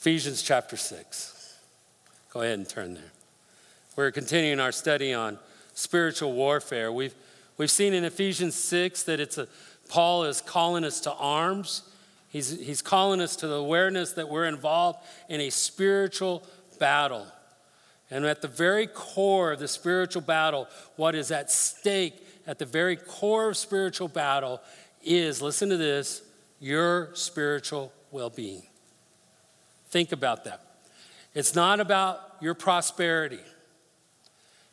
Ephesians chapter 6. Go ahead and turn there. We're continuing our study on spiritual warfare. We've, we've seen in Ephesians 6 that it's a, Paul is calling us to arms. He's, he's calling us to the awareness that we're involved in a spiritual battle. And at the very core of the spiritual battle, what is at stake at the very core of spiritual battle is, listen to this, your spiritual well being. Think about that. It's not about your prosperity,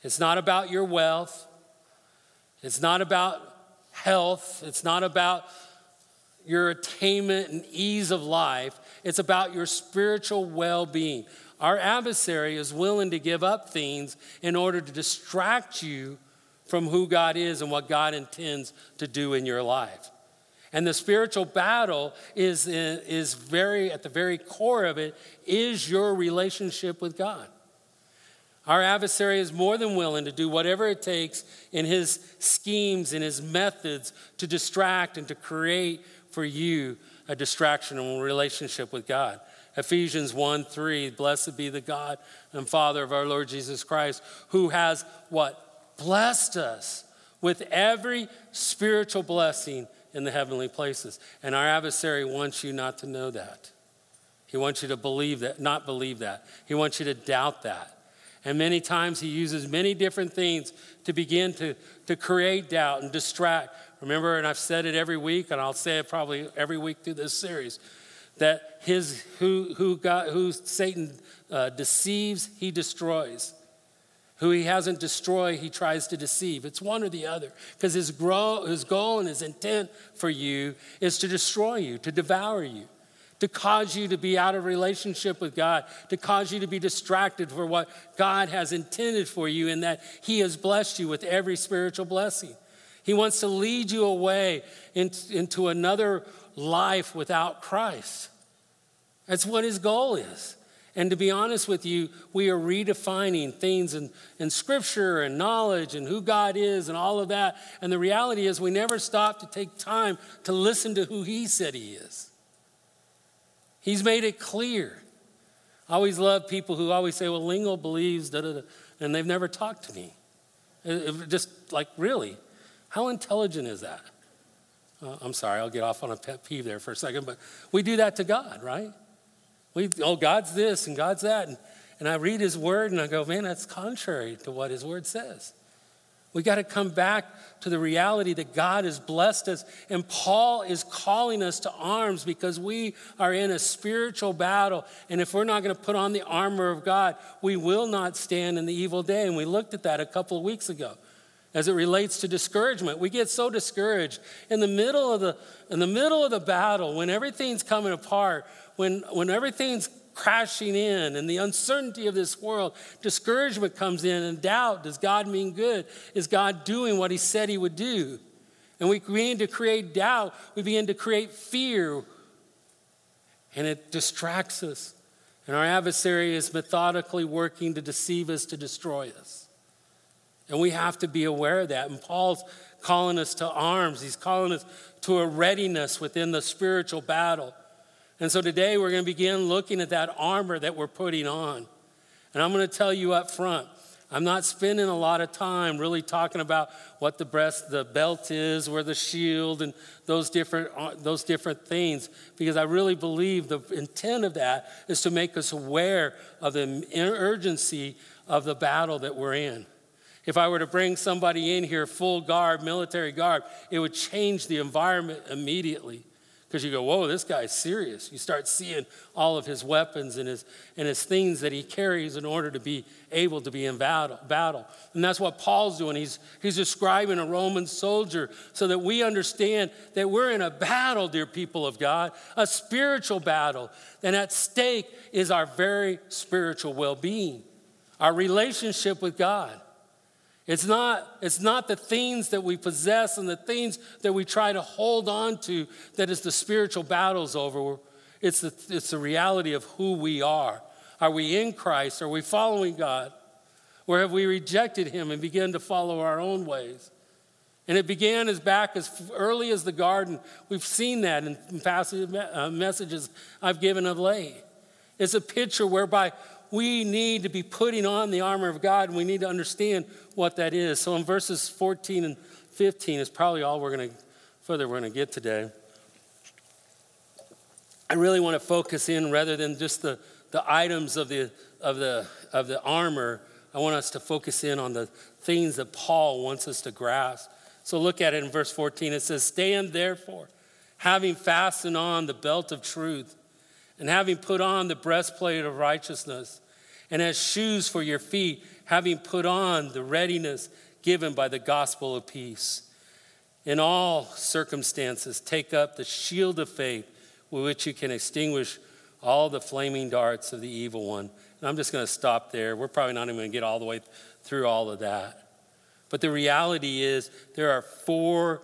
it's not about your wealth, it's not about health, it's not about your attainment and ease of life, it's about your spiritual well being. Our adversary is willing to give up things in order to distract you from who God is and what God intends to do in your life. And the spiritual battle is, is very, at the very core of it, is your relationship with God. Our adversary is more than willing to do whatever it takes in his schemes and his methods to distract and to create for you a distraction in relationship with God. Ephesians 1 3, blessed be the God and Father of our Lord Jesus Christ, who has what? Blessed us with every spiritual blessing in the heavenly places. And our adversary wants you not to know that. He wants you to believe that, not believe that. He wants you to doubt that. And many times he uses many different things to begin to, to create doubt and distract. Remember, and I've said it every week, and I'll say it probably every week through this series, that his who who God who Satan uh, deceives, he destroys. Who he hasn't destroyed, he tries to deceive. It's one or the other. Because his, his goal and his intent for you is to destroy you, to devour you, to cause you to be out of relationship with God, to cause you to be distracted for what God has intended for you, and that he has blessed you with every spiritual blessing. He wants to lead you away into another life without Christ. That's what his goal is. And to be honest with you, we are redefining things in, in scripture and knowledge and who God is and all of that. And the reality is, we never stop to take time to listen to who He said He is. He's made it clear. I always love people who always say, well, Lingo believes, da da da, and they've never talked to me. It, it, just like, really? How intelligent is that? Uh, I'm sorry, I'll get off on a pet peeve there for a second, but we do that to God, right? We, oh, God's this and God's that. And, and I read his word and I go, man, that's contrary to what his word says. We got to come back to the reality that God has blessed us. And Paul is calling us to arms because we are in a spiritual battle. And if we're not going to put on the armor of God, we will not stand in the evil day. And we looked at that a couple of weeks ago as it relates to discouragement. We get so discouraged in the middle of the, in the, middle of the battle when everything's coming apart when, when everything's crashing in and the uncertainty of this world, discouragement comes in and doubt. Does God mean good? Is God doing what He said He would do? And we begin to create doubt, we begin to create fear, and it distracts us. And our adversary is methodically working to deceive us, to destroy us. And we have to be aware of that. And Paul's calling us to arms, he's calling us to a readiness within the spiritual battle. And so today we're going to begin looking at that armor that we're putting on. And I'm going to tell you up front, I'm not spending a lot of time really talking about what the breast, the belt is, or the shield, and those different, uh, those different things, because I really believe the intent of that is to make us aware of the urgency of the battle that we're in. If I were to bring somebody in here full garb, military garb, it would change the environment immediately because you go, whoa, this guy's serious. You start seeing all of his weapons and his, and his things that he carries in order to be able to be in battle. battle. And that's what Paul's doing. He's, he's describing a Roman soldier so that we understand that we're in a battle, dear people of God, a spiritual battle. And at stake is our very spiritual well being, our relationship with God. It's not, it's not the things that we possess and the things that we try to hold on to that is the spiritual battles over. It's the, it's the reality of who we are. Are we in Christ? Are we following God? Or have we rejected Him and begun to follow our own ways? And it began as back as early as the garden. We've seen that in past uh, messages I've given of late. It's a picture whereby we need to be putting on the armor of God and we need to understand what that is. So in verses 14 and 15 is probably all we're going to further we're going to get today. I really want to focus in rather than just the, the items of the, of, the, of the armor, I want us to focus in on the things that Paul wants us to grasp. So look at it in verse 14. It says, Stand therefore, having fastened on the belt of truth, and having put on the breastplate of righteousness, and as shoes for your feet, having put on the readiness given by the gospel of peace. In all circumstances, take up the shield of faith with which you can extinguish all the flaming darts of the evil one. And I'm just going to stop there. We're probably not even going to get all the way through all of that. But the reality is, there are four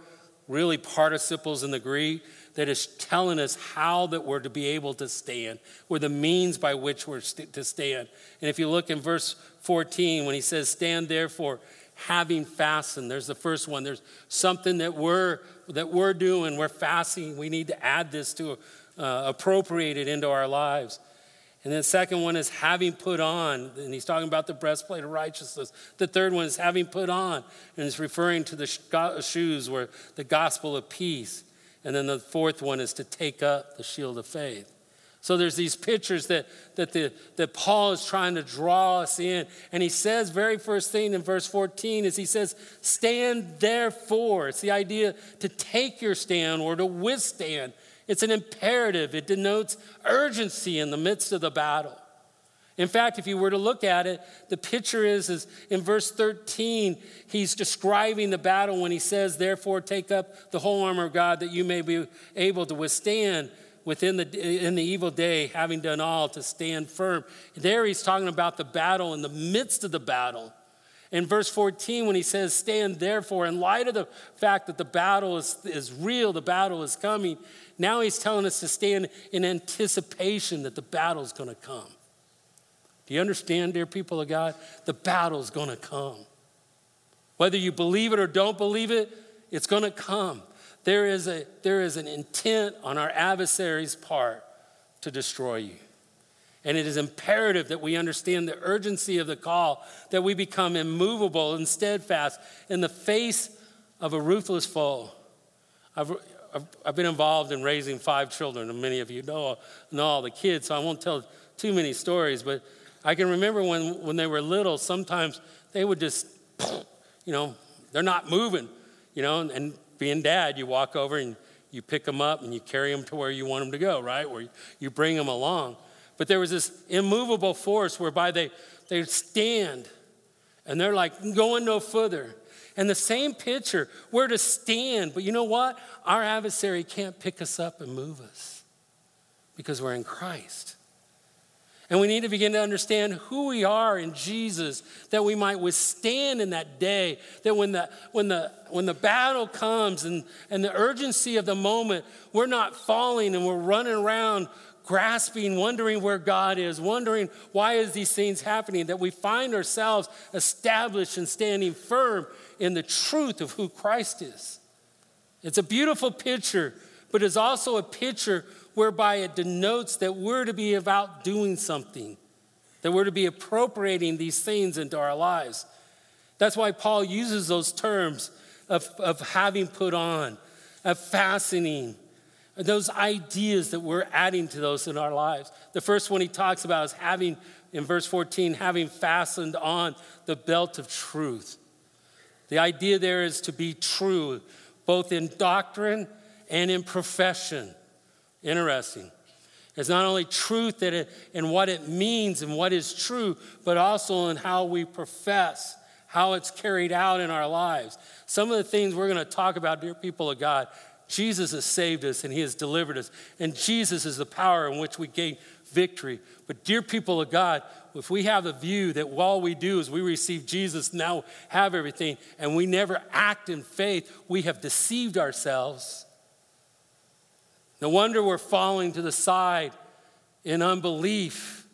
really participles in the Greek that is telling us how that we're to be able to stand, or the means by which we're st- to stand. And if you look in verse 14, when he says, Stand therefore, having fastened, there's the first one. There's something that we're, that we're doing, we're fasting. We need to add this to uh, appropriate it into our lives. And then the second one is having put on, and he's talking about the breastplate of righteousness. The third one is having put on, and it's referring to the shoes where the gospel of peace. And then the fourth one is to take up the shield of faith. So there's these pictures that, that, the, that Paul is trying to draw us in. And he says, very first thing in verse 14 is he says, stand therefore. It's the idea to take your stand or to withstand. It's an imperative, it denotes urgency in the midst of the battle. In fact, if you were to look at it, the picture is, is in verse 13, he's describing the battle when he says, Therefore, take up the whole armor of God that you may be able to withstand within the, in the evil day, having done all to stand firm. There he's talking about the battle in the midst of the battle. In verse 14, when he says, Stand therefore, in light of the fact that the battle is, is real, the battle is coming, now he's telling us to stand in anticipation that the battle is going to come. Do you understand, dear people of God? The battle is going to come. Whether you believe it or don't believe it, it's to come. There is, a, there is an intent on our adversary's part to destroy you. And it is imperative that we understand the urgency of the call, that we become immovable and steadfast in the face of a ruthless foe. I've, I've, I've been involved in raising five children, and many of you know, know all the kids, so I won't tell too many stories, but I can remember when, when they were little, sometimes they would just, you know, they're not moving, you know, and, and being dad, you walk over and you pick them up and you carry them to where you want them to go, right? Where you bring them along. But there was this immovable force whereby they, they stand and they're like going no further. And the same picture, we're to stand, but you know what? Our adversary can't pick us up and move us because we're in Christ. And we need to begin to understand who we are in Jesus that we might withstand in that day. That when the, when the, when the battle comes and, and the urgency of the moment, we're not falling and we're running around grasping, wondering where God is, wondering why is these things happening, that we find ourselves established and standing firm in the truth of who Christ is. It's a beautiful picture, but it's also a picture whereby it denotes that we're to be about doing something, that we're to be appropriating these things into our lives. That's why Paul uses those terms of, of having put on, of fastening, those ideas that we're adding to those in our lives. The first one he talks about is having, in verse 14, having fastened on the belt of truth. The idea there is to be true, both in doctrine and in profession. Interesting. It's not only truth that it, in what it means and what is true, but also in how we profess, how it's carried out in our lives. Some of the things we're going to talk about, dear people of God, Jesus has saved us and he has delivered us, and Jesus is the power in which we gain victory. But, dear people of God, if we have a view that all we do is we receive Jesus, now have everything, and we never act in faith, we have deceived ourselves. No wonder we're falling to the side in unbelief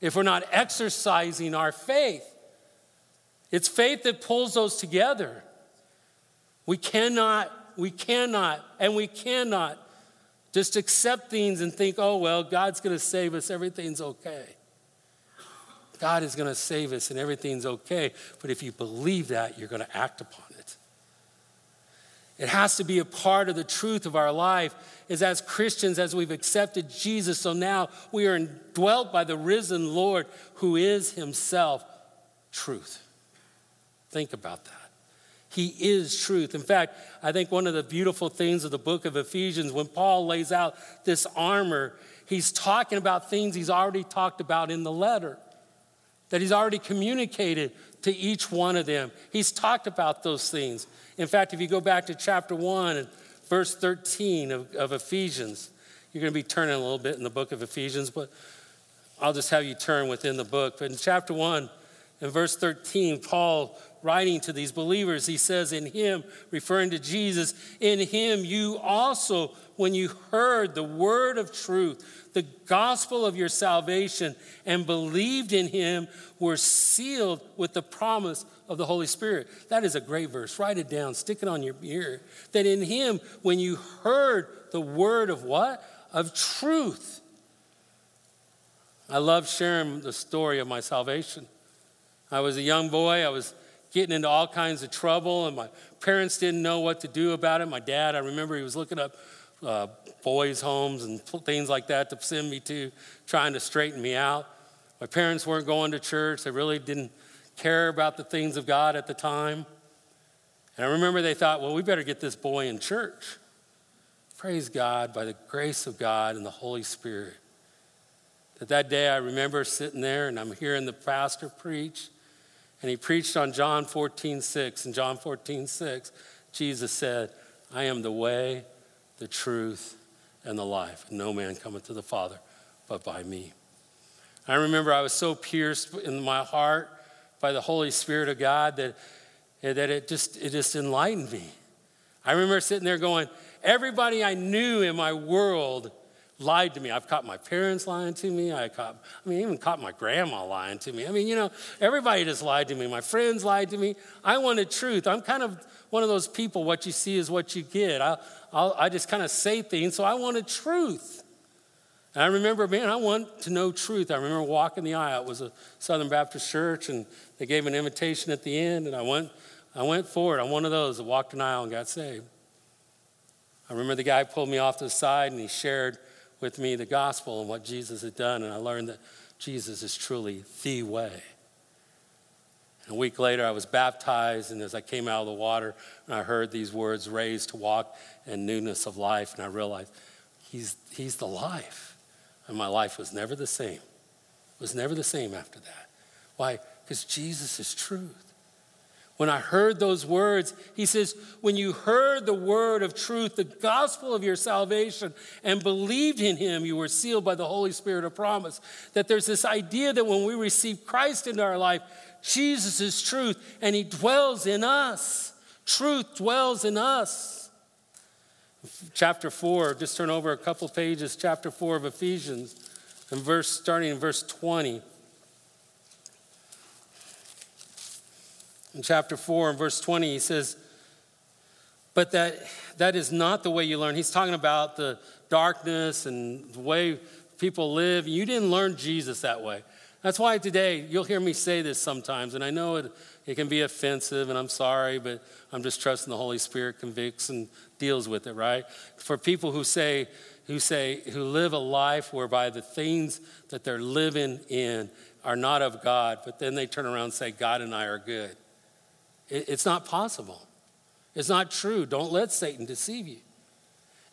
if we're not exercising our faith. It's faith that pulls those together. We cannot, we cannot, and we cannot just accept things and think, oh, well, God's going to save us, everything's okay. God is going to save us and everything's okay. But if you believe that, you're going to act upon it. It has to be a part of the truth of our life is as Christians, as we've accepted Jesus, so now we are indwelt by the risen Lord who is himself truth. Think about that. He is truth. In fact, I think one of the beautiful things of the book of Ephesians, when Paul lays out this armor, he's talking about things he's already talked about in the letter, that he's already communicated to each one of them. He's talked about those things. In fact, if you go back to chapter 1 and verse 13 of, of Ephesians, you're going to be turning a little bit in the book of Ephesians, but I'll just have you turn within the book. But in chapter 1, in verse 13, Paul writing to these believers, he says, In him, referring to Jesus, in him you also, when you heard the word of truth, the gospel of your salvation, and believed in him, were sealed with the promise of the Holy Spirit. That is a great verse. Write it down, stick it on your ear. That in him, when you heard the word of what? Of truth. I love sharing the story of my salvation. I was a young boy. I was getting into all kinds of trouble, and my parents didn't know what to do about it. My dad, I remember he was looking up uh, boys' homes and things like that to send me to, trying to straighten me out. My parents weren't going to church, they really didn't care about the things of God at the time. And I remember they thought, well, we better get this boy in church. Praise God, by the grace of God and the Holy Spirit. That that day I remember sitting there and I'm hearing the pastor preach and he preached on John 14, 6. In John 14, 6, Jesus said, I am the way, the truth, and the life. No man cometh to the Father but by me. I remember I was so pierced in my heart by the Holy Spirit of God that, that it, just, it just enlightened me. I remember sitting there going, everybody I knew in my world lied to me. I've caught my parents lying to me. I caught, I mean, even caught my grandma lying to me. I mean, you know, everybody just lied to me. My friends lied to me. I wanted truth. I'm kind of one of those people, what you see is what you get. I, I'll, I just kind of say things, so I wanted truth. And I remember, man, I want to know truth. I remember walking the aisle. It was a Southern Baptist church, and they gave an invitation at the end, and I went, I went for it. I'm one of those that walked an aisle and got saved. I remember the guy pulled me off to the side and he shared with me the gospel and what Jesus had done, and I learned that Jesus is truly the way. And a week later, I was baptized, and as I came out of the water, and I heard these words raised to walk in newness of life, and I realized he's, he's the life. And my life was never the same. It was never the same after that. Why? Because Jesus is truth. When I heard those words, he says, When you heard the word of truth, the gospel of your salvation, and believed in him, you were sealed by the Holy Spirit of promise. That there's this idea that when we receive Christ into our life, Jesus is truth, and he dwells in us. Truth dwells in us. Chapter 4, just turn over a couple pages, chapter 4 of Ephesians, and verse starting in verse 20. In chapter 4 and verse 20, he says, But that, that is not the way you learn. He's talking about the darkness and the way people live. You didn't learn Jesus that way. That's why today you'll hear me say this sometimes, and I know it, it can be offensive, and I'm sorry, but I'm just trusting the Holy Spirit convicts and deals with it, right? For people who say, who say, who live a life whereby the things that they're living in are not of God, but then they turn around and say, God and I are good. It's not possible. It's not true. Don't let Satan deceive you.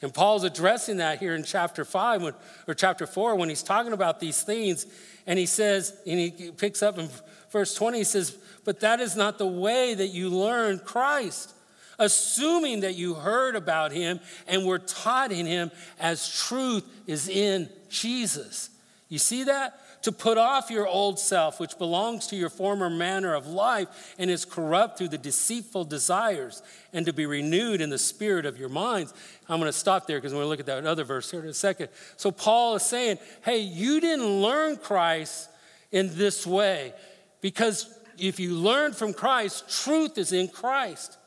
And Paul's addressing that here in chapter 5 when, or chapter 4 when he's talking about these things. And he says, and he picks up in verse 20, he says, But that is not the way that you learn Christ, assuming that you heard about him and were taught in him as truth is in Jesus. You see that? To put off your old self, which belongs to your former manner of life and is corrupt through the deceitful desires, and to be renewed in the spirit of your minds. I'm going to stop there because we're going to look at that other verse here in a second. So, Paul is saying, hey, you didn't learn Christ in this way because if you learn from Christ, truth is in Christ.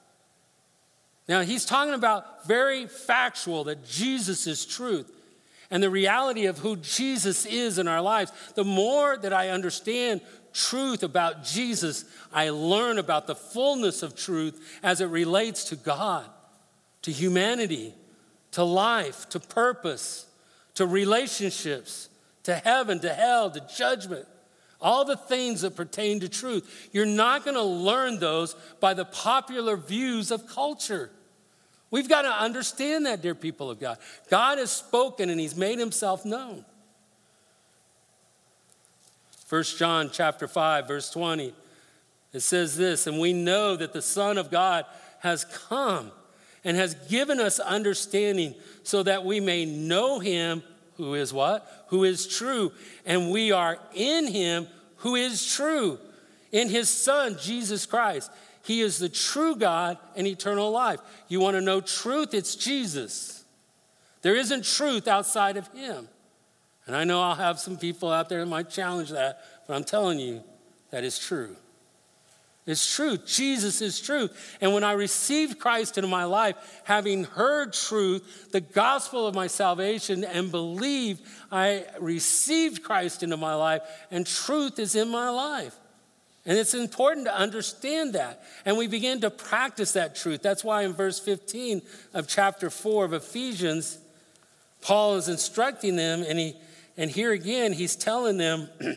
Now, he's talking about very factual that Jesus is truth and the reality of who Jesus is in our lives. The more that I understand truth about Jesus, I learn about the fullness of truth as it relates to God, to humanity, to life, to purpose, to relationships, to heaven, to hell, to judgment. All the things that pertain to truth. You're not going to learn those by the popular views of culture. We've got to understand that, dear people of God. God has spoken and he's made himself known. 1 John chapter 5 verse 20 it says this and we know that the son of God has come and has given us understanding so that we may know him who is what? Who is true and we are in him who is true in his son Jesus Christ. He is the true God and eternal life. You want to know truth? It's Jesus. There isn't truth outside of Him. And I know I'll have some people out there that might challenge that, but I'm telling you that is true. It's true. Jesus is truth. And when I received Christ into my life, having heard truth, the gospel of my salvation, and believed, I received Christ into my life, and truth is in my life. And it's important to understand that. And we begin to practice that truth. That's why in verse 15 of chapter 4 of Ephesians, Paul is instructing them, and, he, and here again, he's telling them,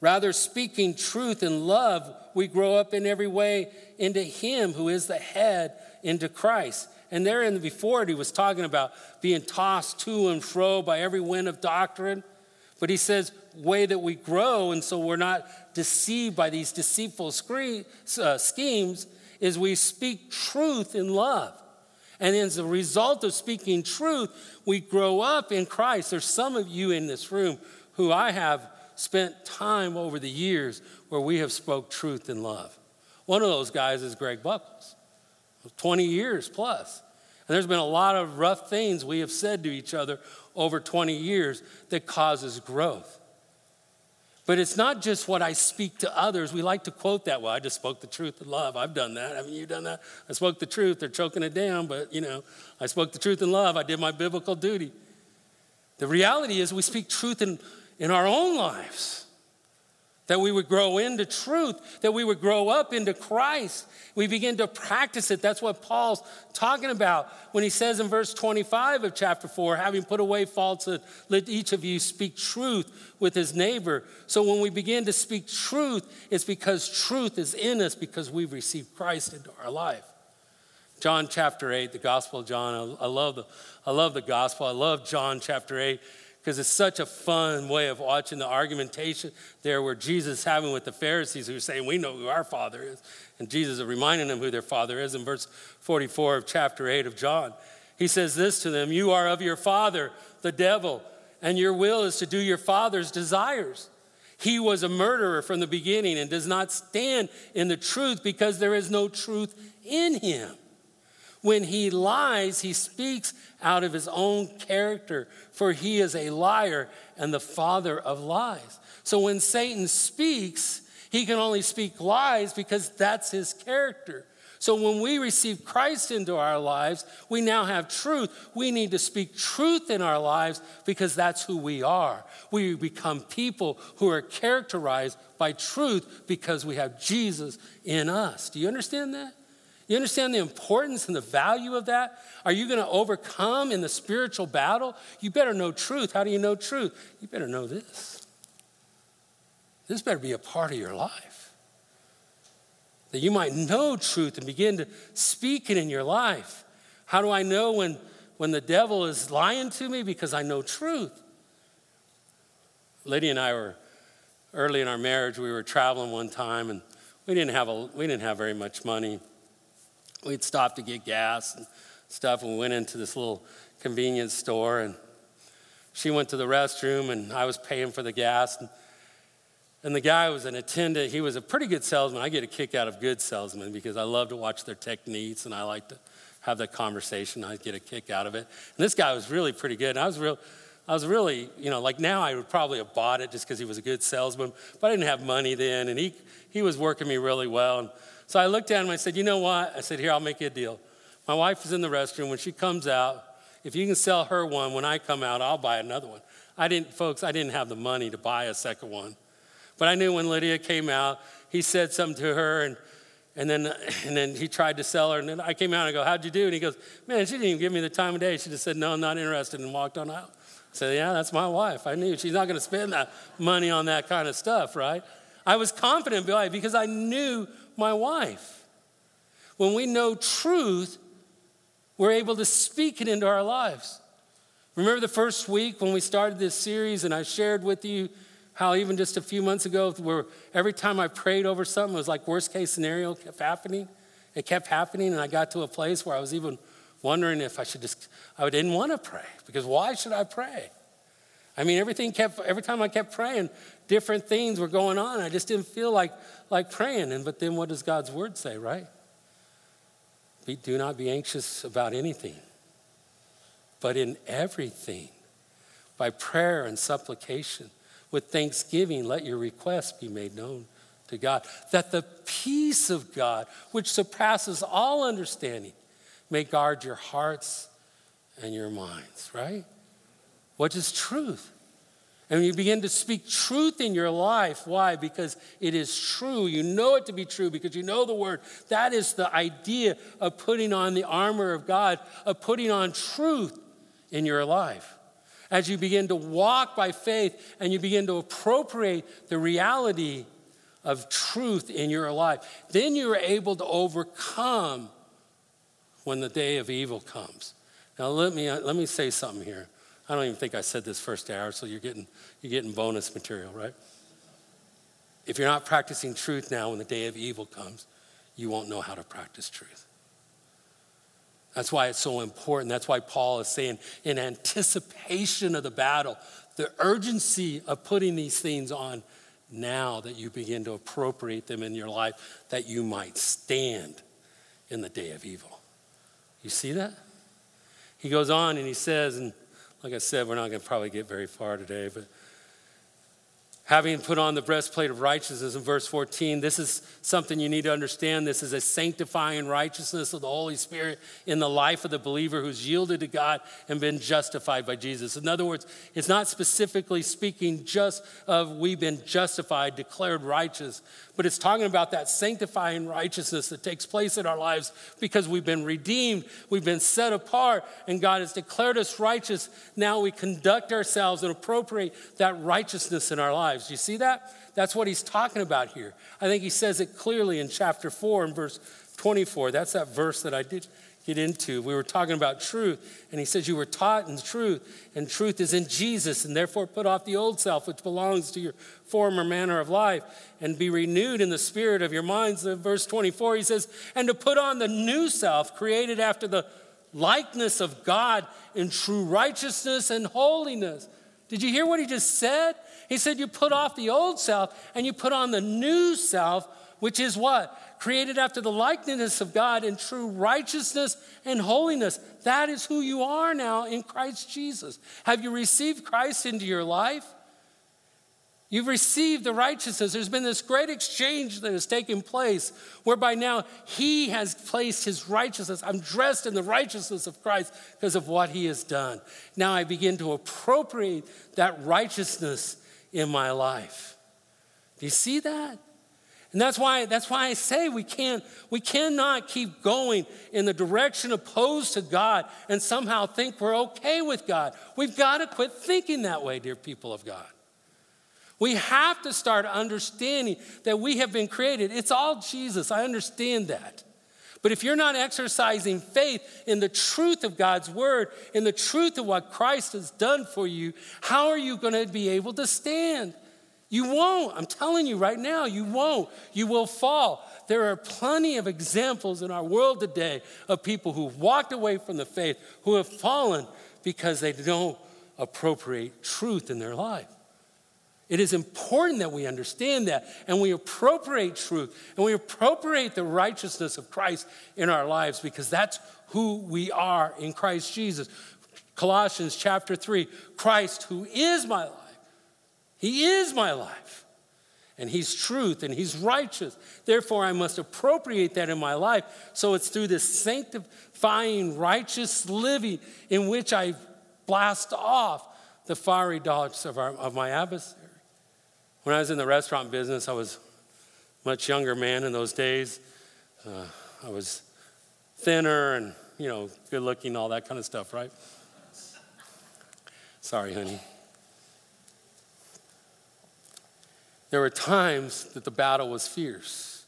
rather speaking truth and love, we grow up in every way into Him who is the head, into Christ. And there in the before it, he was talking about being tossed to and fro by every wind of doctrine. But he says, way that we grow, and so we're not deceived by these deceitful uh, schemes, is we speak truth in love. And as a result of speaking truth, we grow up in Christ. There's some of you in this room who I have spent time over the years where we have spoke truth in love. One of those guys is Greg Buckles, 20 years plus. And there's been a lot of rough things we have said to each other over 20 years that causes growth. But it's not just what I speak to others. We like to quote that. Well, I just spoke the truth in love. I've done that. Haven't you done that? I spoke the truth. They're choking it down, but you know, I spoke the truth in love. I did my biblical duty. The reality is, we speak truth in, in our own lives that we would grow into truth, that we would grow up into Christ. We begin to practice it. That's what Paul's talking about when he says in verse 25 of chapter 4 having put away falsehood, let each of you speak truth with his neighbor. So when we begin to speak truth, it's because truth is in us because we've received Christ into our life. John chapter 8, the Gospel of John. I, love the, I love the Gospel. I love John chapter 8 because it's such a fun way of watching the argumentation there where Jesus is having with the Pharisees who are saying, We know who our Father is. And Jesus is reminding them who their Father is in verse 44 of chapter 8 of John. He says this to them You are of your father, the devil, and your will is to do your father's desires. He was a murderer from the beginning and does not stand in the truth because there is no truth in him. When he lies, he speaks out of his own character, for he is a liar and the father of lies. So when Satan speaks, he can only speak lies because that's his character. So when we receive Christ into our lives, we now have truth. We need to speak truth in our lives because that's who we are. We become people who are characterized by truth because we have Jesus in us. Do you understand that? You understand the importance and the value of that? Are you going to overcome in the spiritual battle? You better know truth. How do you know truth? You better know this. This better be a part of your life. That you might know truth and begin to speak it in your life. How do I know when, when the devil is lying to me? Because I know truth. Lydia and I were early in our marriage, we were traveling one time and we didn't have, a, we didn't have very much money we'd stop to get gas and stuff, and we went into this little convenience store, and she went to the restroom, and I was paying for the gas. And, and the guy was an attendant. He was a pretty good salesman. I get a kick out of good salesmen because I love to watch their techniques and I like to have that conversation. I get a kick out of it. And this guy was really pretty good. And I was real, I was really, you know, like now I would probably have bought it just because he was a good salesman, but I didn't have money then, and he he was working me really well. And so I looked at him and I said, You know what? I said, Here, I'll make you a deal. My wife is in the restroom. When she comes out, if you can sell her one, when I come out, I'll buy another one. I didn't, folks, I didn't have the money to buy a second one. But I knew when Lydia came out, he said something to her, and, and, then, and then he tried to sell her. And then I came out and I go, How'd you do? And he goes, Man, she didn't even give me the time of day. She just said, No, I'm not interested, and walked on out. I said, Yeah, that's my wife. I knew she's not going to spend that money on that kind of stuff, right? I was confident because I knew my wife. When we know truth, we're able to speak it into our lives. Remember the first week when we started this series, and I shared with you how even just a few months ago, where every time I prayed over something, it was like worst case scenario kept happening. It kept happening, and I got to a place where I was even wondering if I should just, I didn't want to pray because why should I pray? I mean, everything kept, every time I kept praying, different things were going on. I just didn't feel like, like praying. And, but then what does God's word say, right? Be, do not be anxious about anything but in everything, by prayer and supplication, with thanksgiving, let your requests be made known to God, that the peace of God, which surpasses all understanding, may guard your hearts and your minds, right? What is truth? And you begin to speak truth in your life. Why? Because it is true. You know it to be true because you know the word. That is the idea of putting on the armor of God, of putting on truth in your life. As you begin to walk by faith and you begin to appropriate the reality of truth in your life, then you're able to overcome when the day of evil comes. Now, let me, uh, let me say something here. I don't even think I said this first hour, so you're getting, you're getting bonus material, right? If you're not practicing truth now when the day of evil comes, you won't know how to practice truth. That's why it's so important. That's why Paul is saying, in anticipation of the battle, the urgency of putting these things on now that you begin to appropriate them in your life, that you might stand in the day of evil. You see that? He goes on and he says, and like I said, we're not going to probably get very far today, but having put on the breastplate of righteousness in verse 14 this is something you need to understand. This is a sanctifying righteousness of the holy spirit in the life of the believer who's yielded to god and been justified by jesus. In other words it's not specifically speaking just of we've been justified declared righteous but it's talking about that sanctifying righteousness that takes place in our lives because we've been redeemed we've been set apart and god has declared us righteous now we conduct ourselves and appropriate that righteousness in our lives you see that? That's what he's talking about here. I think he says it clearly in chapter 4 and verse 24. That's that verse that I did get into. We were talking about truth, and he says, You were taught in truth, and truth is in Jesus, and therefore put off the old self, which belongs to your former manner of life, and be renewed in the spirit of your minds. In verse 24, he says, And to put on the new self, created after the likeness of God in true righteousness and holiness. Did you hear what he just said? He said, You put off the old self and you put on the new self, which is what? Created after the likeness of God in true righteousness and holiness. That is who you are now in Christ Jesus. Have you received Christ into your life? You've received the righteousness. There's been this great exchange that has taken place whereby now He has placed His righteousness. I'm dressed in the righteousness of Christ because of what He has done. Now I begin to appropriate that righteousness in my life. Do you see that? And that's why, that's why I say we can't, we cannot keep going in the direction opposed to God and somehow think we're okay with God. We've got to quit thinking that way, dear people of God. We have to start understanding that we have been created. It's all Jesus. I understand that. But if you're not exercising faith in the truth of God's word, in the truth of what Christ has done for you, how are you going to be able to stand? You won't. I'm telling you right now, you won't. You will fall. There are plenty of examples in our world today of people who've walked away from the faith, who have fallen because they don't appropriate truth in their life. It is important that we understand that and we appropriate truth and we appropriate the righteousness of Christ in our lives because that's who we are in Christ Jesus. Colossians chapter 3 Christ, who is my life, He is my life. and He's truth and He's righteous. Therefore, I must appropriate that in my life. So it's through this sanctifying, righteous living in which I blast off the fiery darts of, our, of my adversary. When I was in the restaurant business, I was a much younger man in those days. Uh, I was thinner and, you know, good looking, all that kind of stuff, right? Sorry, honey. There were times that the battle was fierce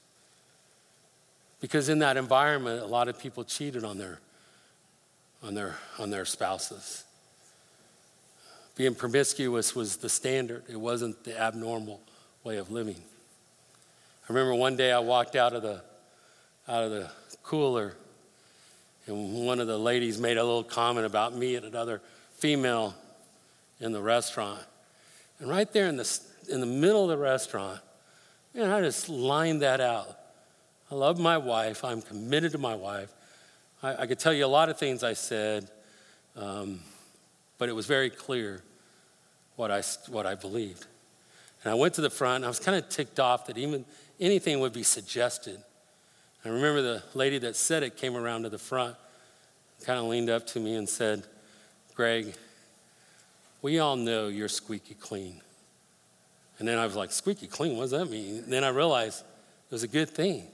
because in that environment, a lot of people cheated on their, on their, on their spouses. Being promiscuous was the standard, it wasn't the abnormal way of living. I remember one day I walked out of the, out of the cooler, and one of the ladies made a little comment about me and another female in the restaurant. And right there in the, in the middle of the restaurant, man, I just lined that out. I love my wife. I'm committed to my wife. I, I could tell you a lot of things I said, um, but it was very clear what I, what I believed. And I went to the front, and I was kind of ticked off that even anything would be suggested. I remember the lady that said it came around to the front, kind of leaned up to me and said, Greg, we all know you're squeaky clean. And then I was like, squeaky clean, what does that mean? And then I realized it was a good thing.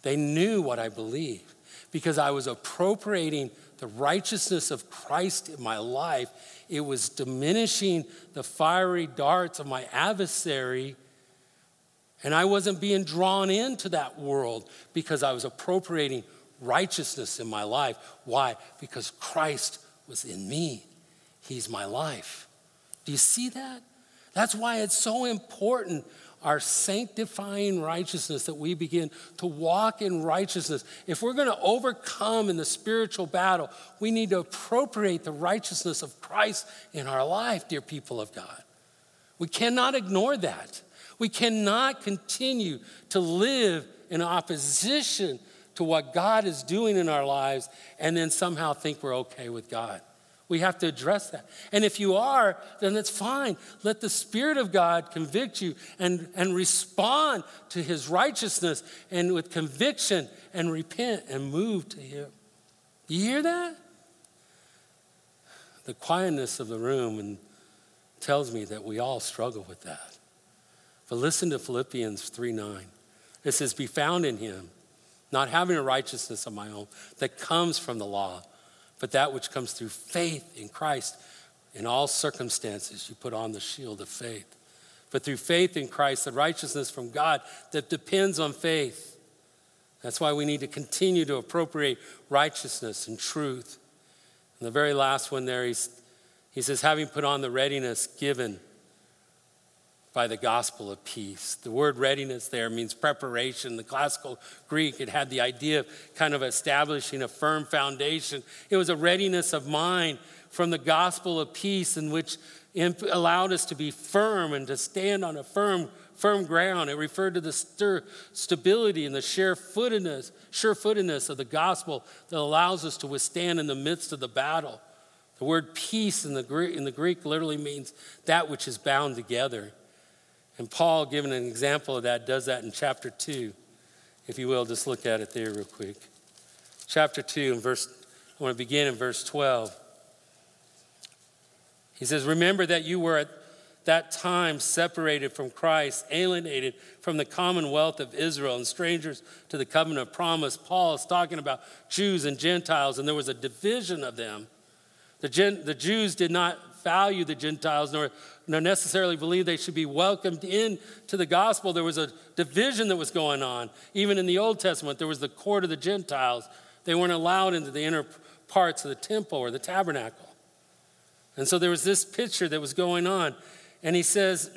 They knew what I believed because I was appropriating the righteousness of Christ in my life. It was diminishing the fiery darts of my adversary. And I wasn't being drawn into that world because I was appropriating righteousness in my life. Why? Because Christ was in me. He's my life. Do you see that? That's why it's so important, our sanctifying righteousness, that we begin to walk in righteousness. If we're going to overcome in the spiritual battle, we need to appropriate the righteousness of Christ in our life, dear people of God. We cannot ignore that. We cannot continue to live in opposition to what God is doing in our lives and then somehow think we're okay with God. We have to address that. And if you are, then that's fine. Let the Spirit of God convict you and, and respond to His righteousness and with conviction and repent and move to Him. You hear that? The quietness of the room and tells me that we all struggle with that. But listen to Philippians 3 9. It says, Be found in Him, not having a righteousness of my own that comes from the law but that which comes through faith in Christ. In all circumstances, you put on the shield of faith. But through faith in Christ, the righteousness from God that depends on faith. That's why we need to continue to appropriate righteousness and truth. And the very last one there, he says, having put on the readiness given by the gospel of peace. The word readiness there means preparation. The classical Greek, it had the idea of kind of establishing a firm foundation. It was a readiness of mind from the gospel of peace in which allowed us to be firm and to stand on a firm firm ground. It referred to the stir, stability and the sure-footedness, sure-footedness of the gospel that allows us to withstand in the midst of the battle. The word peace in the Greek, in the Greek literally means that which is bound together. And Paul, giving an example of that, does that in chapter 2. If you will, just look at it there real quick. Chapter 2, and verse, I want to begin in verse 12. He says, Remember that you were at that time separated from Christ, alienated from the commonwealth of Israel, and strangers to the covenant of promise. Paul is talking about Jews and Gentiles, and there was a division of them. The, Gen- the Jews did not value the Gentiles nor, nor necessarily believe they should be welcomed into the gospel. There was a division that was going on. Even in the Old Testament, there was the court of the Gentiles. They weren't allowed into the inner parts of the temple or the tabernacle. And so there was this picture that was going on. And he says,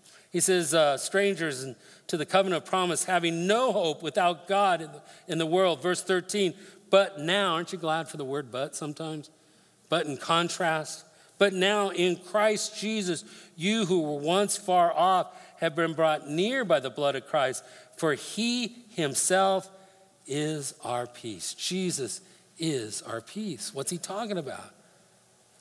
he says, uh, strangers and to the covenant of promise, having no hope without God in the, in the world. Verse 13, but now, aren't you glad for the word but sometimes? But in contrast, but now in Christ Jesus, you who were once far off have been brought near by the blood of Christ, for he himself is our peace. Jesus is our peace. What's he talking about?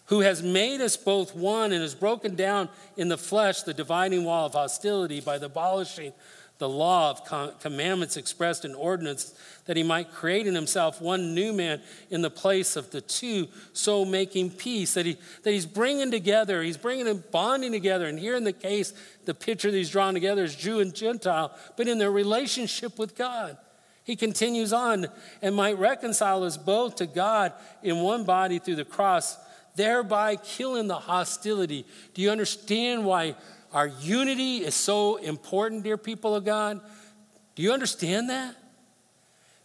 who has made us both one and has broken down in the flesh the dividing wall of hostility by the abolishing the law of commandments expressed in ordinance, that he might create in himself one new man in the place of the two, so making peace. That, he, that he's bringing together, he's bringing and bonding together. And here in the case, the picture that he's drawn together is Jew and Gentile, but in their relationship with God. He continues on and might reconcile us both to God in one body through the cross, thereby killing the hostility. Do you understand why our unity is so important, dear people of God? Do you understand that?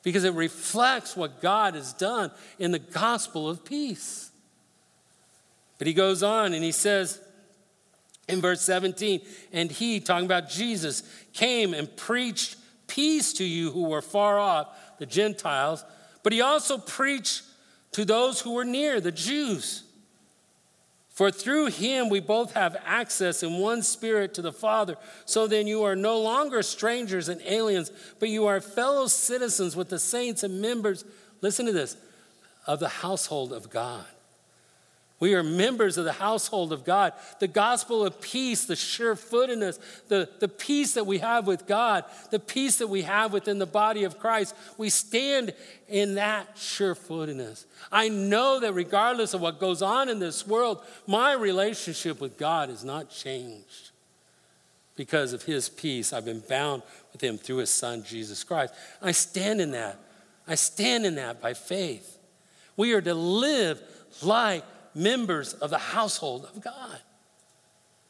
Because it reflects what God has done in the gospel of peace. But he goes on and he says in verse 17, and he, talking about Jesus, came and preached peace to you who were far off, the Gentiles, but he also preached to those who were near, the Jews. For through him we both have access in one spirit to the Father. So then you are no longer strangers and aliens, but you are fellow citizens with the saints and members, listen to this, of the household of God. We are members of the household of God. The gospel of peace, the sure footedness, the, the peace that we have with God, the peace that we have within the body of Christ, we stand in that sure footedness. I know that regardless of what goes on in this world, my relationship with God is not changed because of his peace. I've been bound with him through his son, Jesus Christ. I stand in that. I stand in that by faith. We are to live like members of the household of God.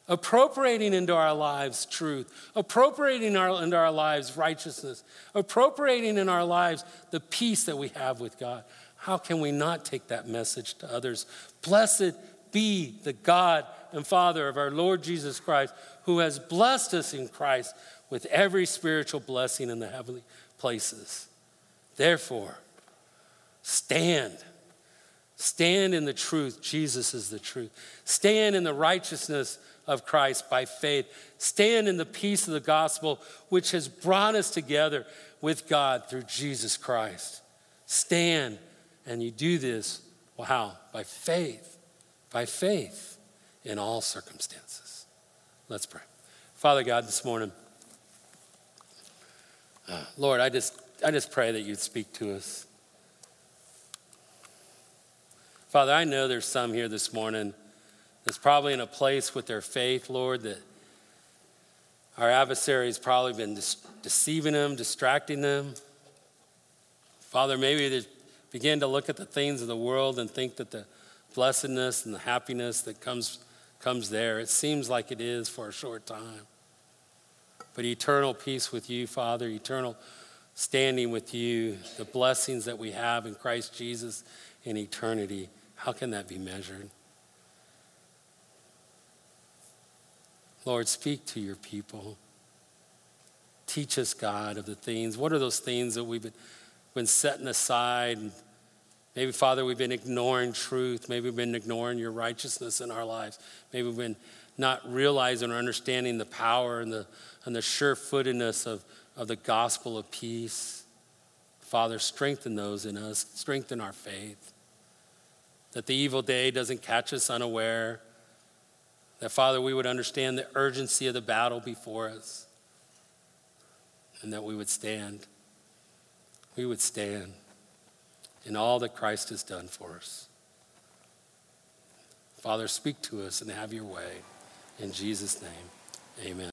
Appropriating into our lives truth, appropriating our, into our lives righteousness, appropriating in our lives the peace that we have with God. How can we not take that message to others? Blessed be the God and Father of our Lord Jesus Christ, who has blessed us in Christ with every spiritual blessing in the heavenly places. Therefore, stand Stand in the truth. Jesus is the truth. Stand in the righteousness of Christ by faith. Stand in the peace of the gospel, which has brought us together with God through Jesus Christ. Stand, and you do this, wow, by faith, by faith in all circumstances. Let's pray. Father God, this morning, uh, Lord, I just, I just pray that you'd speak to us. Father, I know there's some here this morning that's probably in a place with their faith, Lord, that our adversary's probably been deceiving them, distracting them. Father, maybe they begin to look at the things of the world and think that the blessedness and the happiness that comes, comes there, it seems like it is for a short time. But eternal peace with you, Father, eternal standing with you, the blessings that we have in Christ Jesus in eternity. How can that be measured? Lord, speak to your people. Teach us, God, of the things. What are those things that we've been, been setting aside? Maybe, Father, we've been ignoring truth. Maybe we've been ignoring your righteousness in our lives. Maybe we've been not realizing or understanding the power and the, and the sure footedness of, of the gospel of peace. Father, strengthen those in us, strengthen our faith that the evil day doesn't catch us unaware. That, Father, we would understand the urgency of the battle before us and that we would stand. We would stand in all that Christ has done for us. Father, speak to us and have your way. In Jesus' name, amen.